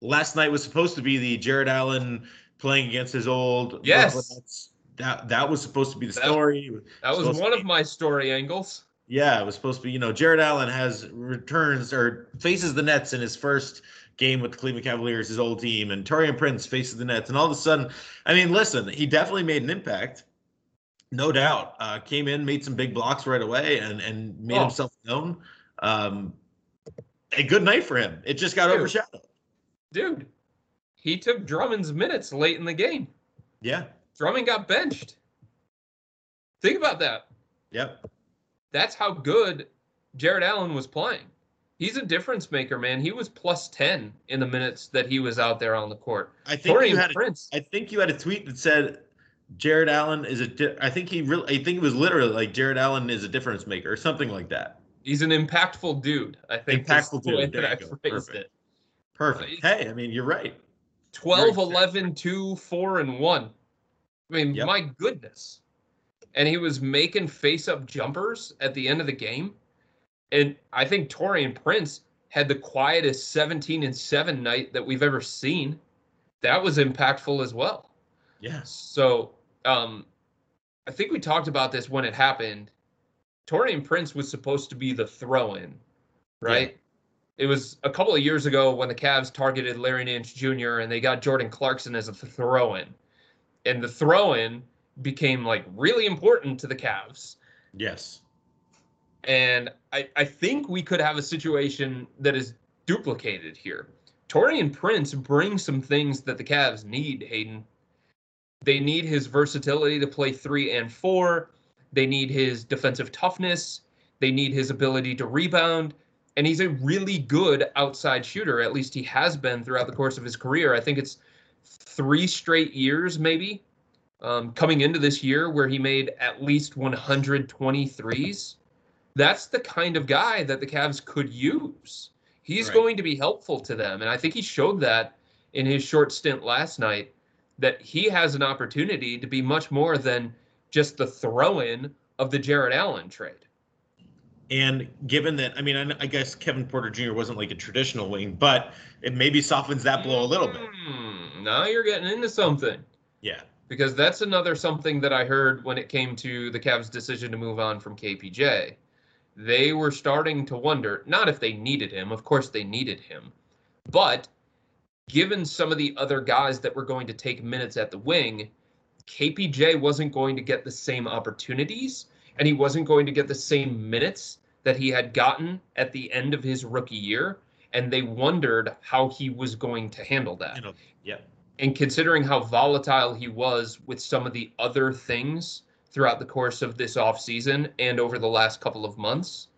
B: last night was supposed to be the Jarrett Allen playing against his old
C: yes.
B: That that was supposed to be the story.
C: That, that was one of my story angles.
B: Yeah, it was supposed to be. You know, Jarrett Allen has returns or faces the Nets in his first game with the Cleveland Cavaliers, his old team, and Taurean Prince faces the Nets, and all of a sudden, I mean, listen, he definitely made an impact, no doubt. Uh, came in, made some big blocks right away, and and made oh. himself known. Um, a good night for him. It just got Dude. overshadowed
C: dude, he took Drummond's minutes late in the game.
B: Yeah.
C: Drummond got benched. Think about that.
B: Yep.
C: That's how good Jarrett Allen was playing. He's a difference maker, man. He was plus 10 in the minutes that he was out there on the court.
B: I think you had Prince. A, I think you had a tweet that said Jarrett Allen is a di- I think he really I think it was literally like Jarrett Allen is a difference maker or something like that.
C: He's an impactful dude. I think
B: impactful dude.
C: That I phrased Perfect. it.
B: Perfect. Hey, I mean, you're right.
C: 12, Very 11, 2, 4, and 1. I mean, yep. my goodness. And he was making face up jumpers at the end of the game. And I think Taurean Prince had the quietest 17 and 7 night that we've ever seen. That was impactful as well.
B: Yeah.
C: So um I think we talked about this when it happened. Taurean Prince was supposed to be the throw in, right? Yeah it was a couple of years ago when the Cavs targeted Larry Nance Jr. and they got Jordan Clarkson as a throw in. And the throw in became like really important to the Cavs.
B: Yes.
C: And I, I think we could have a situation that is duplicated here. Taurean Prince brings some things that the Cavs need, Hayden. They need his versatility to play three and four. They need his defensive toughness. They need his ability to rebound. And he's a really good outside shooter. At least he has been throughout the course of his career. I think it's three straight years, maybe, um, coming into this year where he made at least 123s. That's the kind of guy that the Cavs could use. He's right. going to be helpful to them. And I think he showed that in his short stint last night that he has an opportunity to be much more than just the throw in of the Jarrett Allen trade.
B: And given that, I mean, I, guess Kevin Porter Jr. wasn't like a traditional wing, but it maybe softens that blow a little bit.
C: Mm, now you're getting into something.
B: Yeah.
C: Because that's another something that I heard when it came to the Cavs' decision to move on from KPJ. They were starting to wonder, not if they needed him, of course they needed him, but given some of the other guys that were going to take minutes at the wing, KPJ wasn't going to get the same opportunities and he wasn't going to get the same minutes that he had gotten at the end of his rookie year. And they wondered how he was going to handle that. You know,
B: yeah.
C: And considering how volatile he was with some of the other things throughout the course of this offseason and over the last couple of months,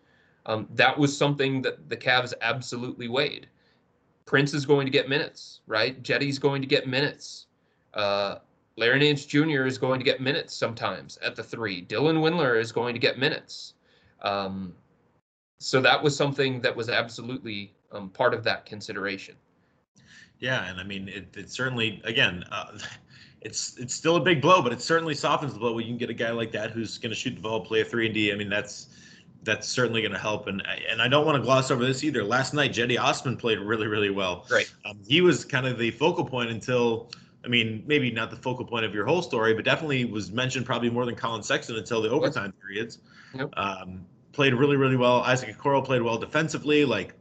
C: um, that was something that the Cavs absolutely weighed. Prince is going to get minutes, right? Cedi's going to get minutes. Uh, Larry Nance Jr. is going to get minutes sometimes at the three. Dylan Windler is going to get minutes. Um, so that was something that was absolutely um, part of that consideration.
B: Yeah, and I mean, it, it certainly, again, uh, it's it's still a big blow, but it certainly softens the blow when you can get a guy like that who's going to shoot the ball, play a three and D. I mean, that's that's certainly going to help. And and I don't want to gloss over this either. Last night, Cedi Osman played really, really well.
C: Right.
B: Um, he was kind of the focal point until I mean, maybe not the focal point of your whole story, but definitely was mentioned probably more than Collin Sexton until the overtime periods. Yep. Um, played really, really well. Isaac Okoro played well defensively. Like,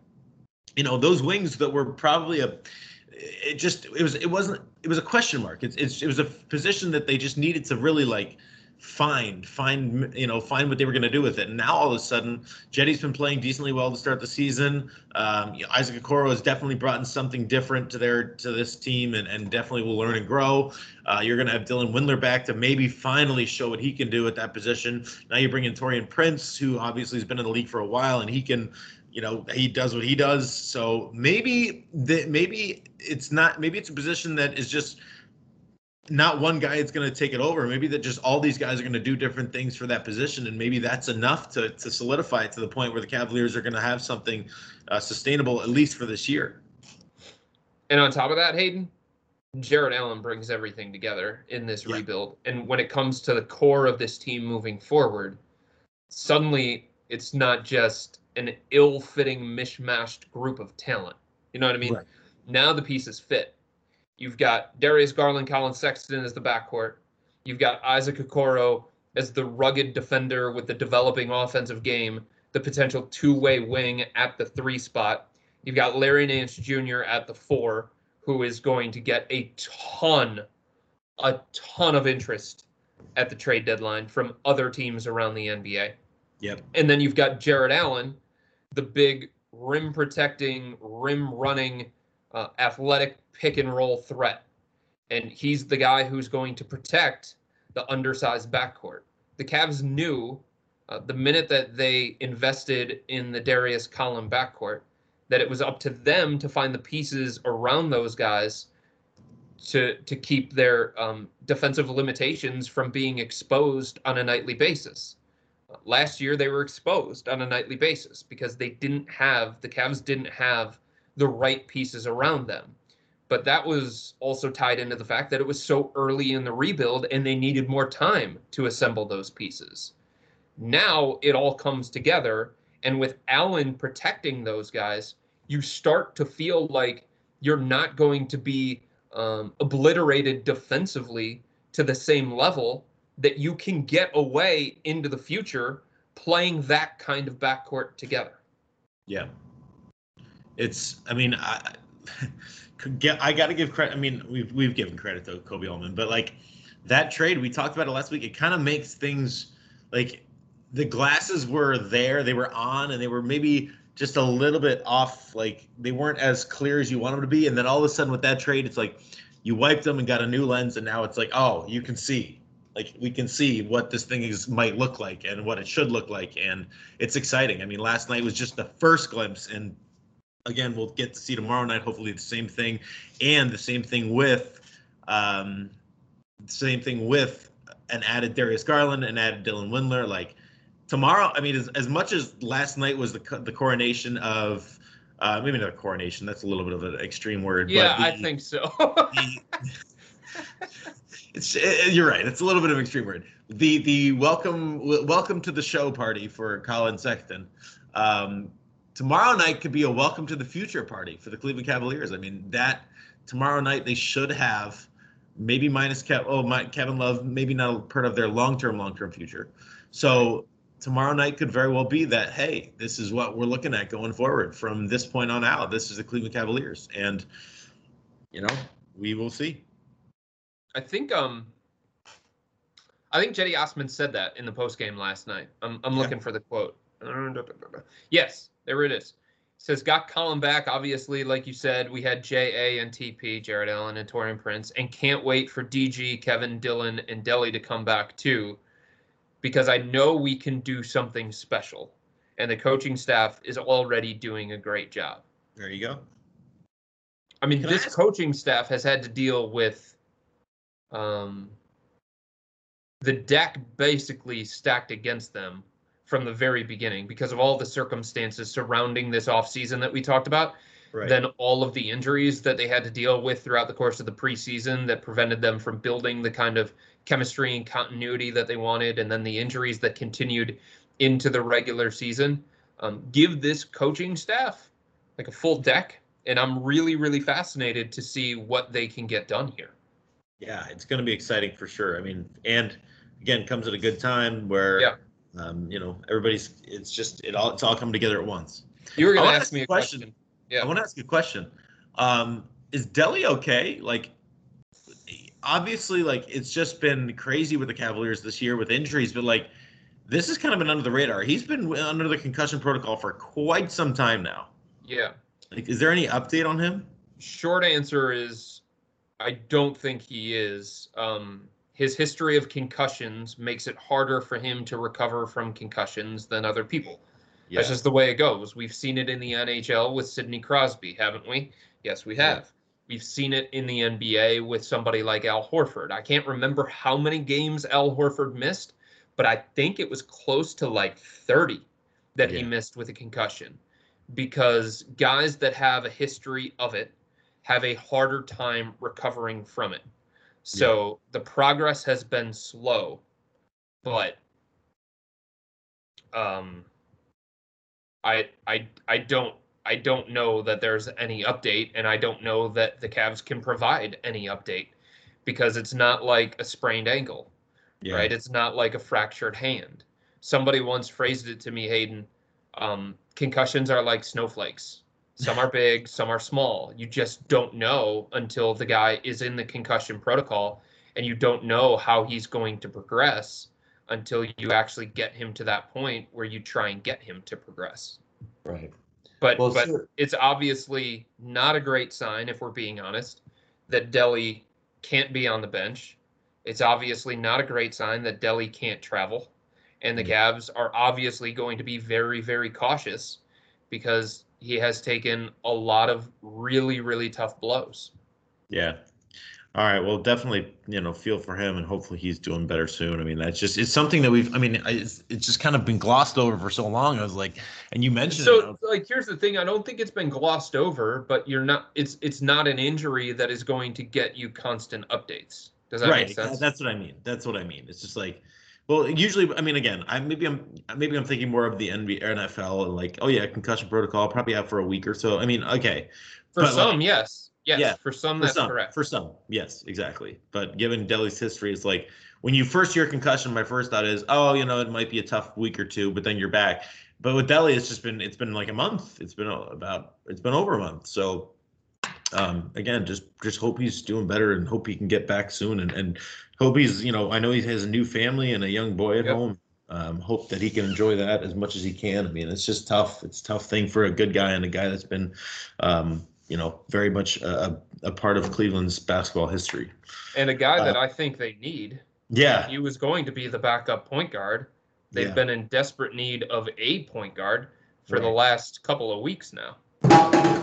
B: you know, those wings that were probably a, it just, it was, it wasn't, it was a question mark. It's, it's it was a position that they just needed to really like find, find, you know, find what they were going to do with it. And now all of a sudden, Cedi's been playing decently well to start the season. Um, you know, Isaac Okoro has definitely brought in something different to their to this team, and, and definitely will learn and grow. Uh, you're going to have Dylan Windler back to maybe finally show what he can do at that position. Now you bring in Taurean Prince, who obviously has been in the league for a while, and he can you know he does what he does so maybe the, maybe it's not maybe it's a position that is just not one guy is going to take it over. Maybe that just all these guys are going to do different things for that position, and maybe that's enough to to solidify it to the point where the Cavaliers are going to have something uh, sustainable at least for this year.
C: And on top of that, Hayden, Jarrett Allen brings everything together in this yeah. rebuild. And when it comes to the core of this team moving forward, suddenly it's not just an ill-fitting, mishmashed group of talent. You know what I mean? Right. Now the pieces fit You've got Darius Garland, Collin Sexton as the backcourt. You've got Isaac Okoro as the rugged defender with the developing offensive game, the potential two-way wing at the three spot. You've got Larry Nance Jr. at the four, who is going to get a ton, a ton of interest at the trade deadline from other teams around the NBA.
B: Yep.
C: And then you've got Jarrett Allen, the big rim protecting, rim running, uh, athletic pick and roll threat. And he's the guy who's going to protect the undersized backcourt. The Cavs knew uh, the minute that they invested in the Darius Collin backcourt that it was up to them to find the pieces around those guys to to keep their um, defensive limitations from being exposed on a nightly basis. Last year they were exposed on a nightly basis because they didn't have the Cavs didn't have the right pieces around them but that was also tied into the fact that it was so early in the rebuild and they needed more time to assemble those pieces. Now it all comes together, and with Allen protecting those guys, you start to feel like you're not going to be um, obliterated defensively to the same level that you can get away into the future playing that kind of backcourt together.
B: Yeah. It's, I mean, I, I got to give credit. I mean, we've we've given credit to Koby Altman, but like that trade we talked about it last week, it kind of makes things like the glasses were there, they were on, and they were maybe just a little bit off. Like they weren't as clear as you want them to be. And then all of a sudden, with that trade, it's like you wiped them and got a new lens, and now it's like, oh, you can see. Like we can see what this thing is might look like and what it should look like, and it's exciting. I mean, last night was just the first glimpse, and again, we'll get to see tomorrow night. Hopefully, the same thing, and the same thing with, um, same thing with an added Darius Garland and added Dylan Windler. Like tomorrow, I mean, as, as much as last night was the the coronation of. Uh, maybe not a coronation. That's a little bit of an extreme word.
C: Yeah,
B: but the,
C: I think so.
B: the, it's it, you're right. It's a little bit of an extreme word. The the welcome welcome to the show party for Collin Sexton. Um, tomorrow night could be a welcome to the future party for the Cleveland Cavaliers. I mean that tomorrow night they should have maybe minus Kev, oh my, Kevin Love maybe not a part of their long term long term future. So tomorrow night could very well be that hey this is what we're looking at going forward from this point on out. This is the Cleveland Cavaliers and you know we will see.
C: I think um I think Cedi Osman said that in the post game last night. I'm I'm yeah. looking for the quote. Yes, there it is. It says got Collin back. Obviously, like you said, we had J.A. and TP, Jarrett Allen and Taurean Prince, and can't wait for DG, Kevin Dillon, and Delly to come back too, because I know we can do something special, and the coaching staff is already doing a great job.
B: There you go.
C: I mean, can this I ask- coaching staff has had to deal with um, the deck basically stacked against them from the very beginning because of all the circumstances surrounding this offseason that we talked about. Right. Then all of the injuries that they had to deal with throughout the course of the preseason that prevented them from building the kind of chemistry and continuity that they wanted, and then the injuries that continued into the regular season. Um, give this coaching staff like a full deck, and I'm really, really fascinated to see what they can get done here.
B: Yeah, it's going to be exciting for sure. I mean, and again, comes at a good time where, yeah. Um, you know, everybody's. It's just it all it's all coming together at once.
C: You were going to ask me a question. question.
B: Yeah, I want to ask you a question. Um, is Delly okay? Like, obviously, like it's just been crazy with the Cavaliers this year with injuries, but like this has kind of been under the radar. He's been under the concussion protocol for quite some time now.
C: Yeah.
B: Like, is there any update on him?
C: Short answer is I don't think he is. Um, his history of concussions makes it harder for him to recover from concussions than other people. Yeah. That's just the way it goes. We've seen it in the NHL with Sidney Crosby, haven't we? Yes, we have. Yeah. We've seen it in the NBA with somebody like Al Horford. I can't remember how many games Al Horford missed, but I think it was close to like 30 that yeah. he missed with a concussion because guys that have a history of it have a harder time recovering from it. So yeah. the progress has been slow, but um I I I don't I don't know that there's any update and I don't know that the Cavs can provide any update because it's not like a sprained ankle. Yeah. Right? It's not like a fractured hand. Somebody once phrased it to me, Hayden, um, concussions are like snowflakes. Some are big, some are small. You just don't know until the guy is in the concussion protocol and you don't know how he's going to progress until you actually get him to that point where you try and get him to progress.
B: Right.
C: But well, but sure. it's obviously not a great sign if we're being honest that Delly can't be on the bench. It's obviously not a great sign that Delly can't travel. And the mm-hmm. Cavs are obviously going to be very, very cautious because he has taken a lot of really really tough blows.
B: Yeah. All right. Well, definitely, you know, feel for him, and hopefully he's doing better soon. I mean, that's just it's something that we've. I mean, it's, it's just kind of been glossed over for so long. I was like, and you mentioned.
C: So, it, like, here's the thing. I don't think it's been glossed over, but you're not. It's it's not an injury that is going to get you constant updates. Does that right. make sense?
B: That's what I mean. That's what I mean. It's just like well, usually, I mean, again, I maybe I'm maybe I'm thinking more of the NBA, NFL, and like, oh yeah, concussion protocol, probably out for a week or so. I mean, okay,
C: for but some, like, yes, yes, yeah, for some, for that's
B: some,
C: correct.
B: For some, yes, exactly. But given Delly's history, it's like when you first hear concussion, my first thought is, oh, you know, it might be a tough week or two, but then you're back. But with Delly, it's just been it's been like a month. It's been about it's been over a month. So um, again, just just hope he's doing better and hope he can get back soon and and hope he's you know I know he has a new family and a young boy at yep. home. Um, hope that he can enjoy that as much as he can. I mean, it's just tough. It's a tough thing for a good guy and a guy that's been, um, you know, very much a, a, part of Cleveland's basketball history.
C: And a guy uh, that I think they need.
B: Yeah.
C: He was going to be the backup point guard. They've yeah. been in desperate need of a point guard for right. the last couple of weeks now.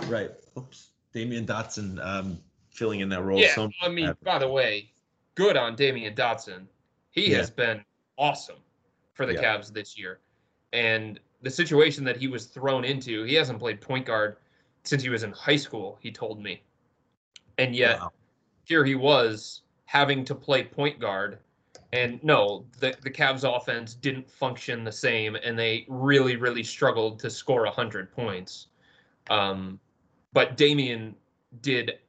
B: Right. Oops. Damyean Dotson um, filling in that role.
C: Yeah. So I mean, by the way, good on Damyean Dotson. He yeah. has been awesome for the yeah. Cavs this year. And the situation that he was thrown into, he hasn't played point guard since he was in high school, he told me. And yet wow. here he was having to play point guard. And no, the, the Cavs offense didn't function the same, and they really, really struggled to score 100 points. Um, but Damyean did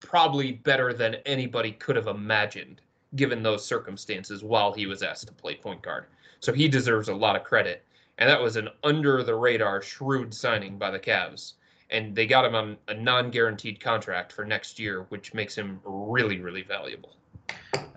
C: probably better than anybody could have imagined given those circumstances while he was asked to play point guard. So he deserves a lot of credit. And that was an under the radar shrewd signing by the Cavs. And they got him on a non guaranteed contract for next year, which makes him really, really valuable.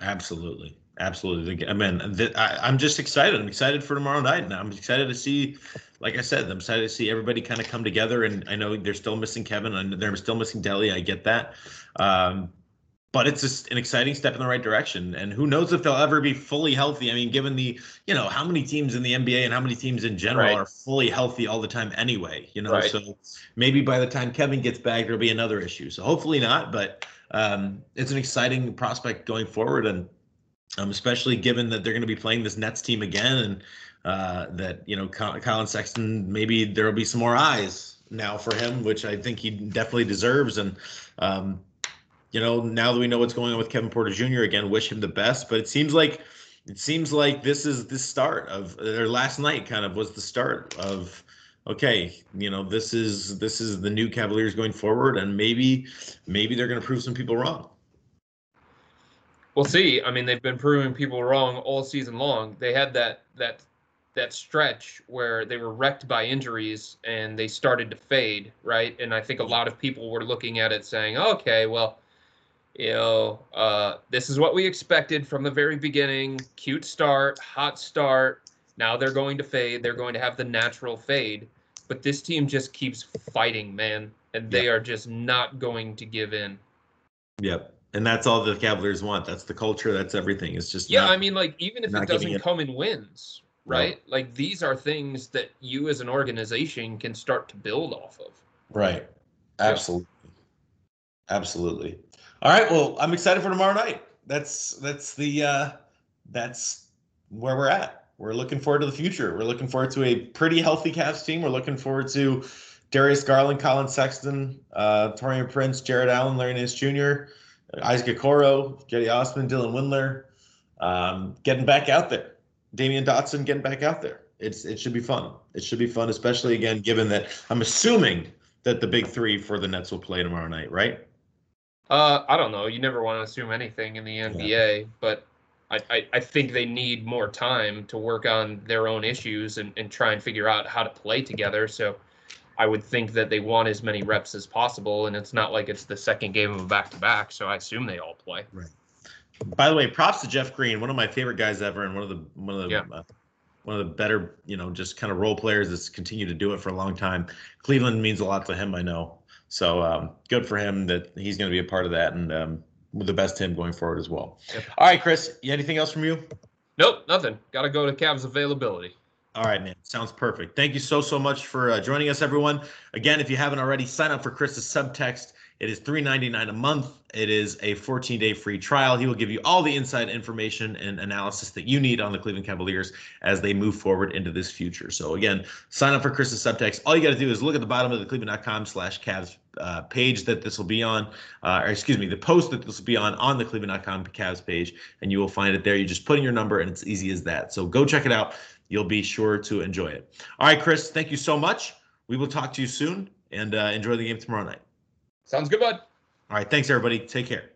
B: Absolutely. Absolutely. I mean, I, am just excited. I'm excited for tomorrow night. And I'm excited to see, like I said, I'm excited to see everybody kind of come together. And I know they're still missing Kevin and they're still missing Delly. I get that. Um, but it's just an exciting step in the right direction. And who knows if they'll ever be fully healthy? I mean, given the, you know, how many teams in the NBA and how many teams in general right. are fully healthy all the time anyway, you know? Right. So maybe by the time Kevin gets back, there'll be another issue. So hopefully not, but um, it's an exciting prospect going forward. And um, especially given that they're going to be playing this Nets team again and uh, that, you know, Collin Sexton, maybe there'll be some more eyes now for him, which I think he definitely deserves. And, um, you know, now that we know what's going on with Kevin Porter Jr. again, wish him the best. But it seems like it seems like this is the start of or last night kind of was the start of okay, you know, this is this is the new Cavaliers going forward, and maybe maybe they're going to prove some people wrong.
C: We'll see. I mean, they've been proving people wrong all season long. They had that that that stretch where they were wrecked by injuries and they started to fade, right? And I think a lot of people were looking at it saying, okay, well, you know, uh, this is what we expected from the very beginning. Cute start, hot start. Now they're going to fade. They're going to have the natural fade. But this team just keeps fighting, man. And they yep. are just not going to give in.
B: Yep. And that's all the Cavaliers want. That's the culture. That's everything. It's just
C: yeah. Not, I mean, like even if it doesn't come in wins, right? Like these are things that you as an organization can start to build off of.
B: Right. Absolutely. Yeah. Absolutely. All right. Well, I'm excited for tomorrow night. That's that's the uh, that's where we're at. We're looking forward to the future. We're looking forward to a pretty healthy Cavs team. We're looking forward to Darius Garland, Collin Sexton, uh, Taurean Prince, Jarrett Allen, Larry Nance Jr., Isaac Okoro, Cedi Osman, Dylan Windler, um, getting back out there. Damyean Dotson getting back out there. It's it should be fun. It should be fun, especially again given that I'm assuming that the big three for the Nets will play tomorrow night, right?
C: Uh, I don't know. You never want to assume anything in the NBA, yeah. but I, I, I, think they need more time to work on their own issues and, and try and figure out how to play together. So I would think that they want as many reps as possible, and it's not like it's the second game of a back to back. So I assume they all play.
B: Right. By the way, props to Jeff Green, one of my favorite guys ever, and one of the one of the yeah. uh, one of the better, you know, just kind of role players that's continued to do it for a long time. Cleveland means a lot to him, I know. So um, good for him that he's going to be a part of that, and um, the best him going forward as well. Yep. All right, Chris, anything else from you?
C: Nope, nothing. Got to go to Cavs availability.
B: All right, man. Sounds perfect. Thank you so so much for uh, joining us, everyone. Again, if you haven't already, sign up for Chris's subtext. It is $3.99 a month. It is a 14 day free trial. He will give you all the inside information and analysis that you need on the Cleveland Cavaliers as they move forward into this future. So, again, sign up for Chris's subtext. All you got to do is look at the bottom of the cleveland.com slash Cavs uh, page that this will be on, uh, or excuse me, the post that this will be on on the cleveland.com Cavs page, and you will find it there. You just put in your number, and it's easy as that. So, go check it out. You'll be sure to enjoy it. All right, Chris, thank you so much. We will talk to you soon and uh, enjoy the game tomorrow night.
C: Sounds good, bud.
B: All right. Thanks, everybody. Take care.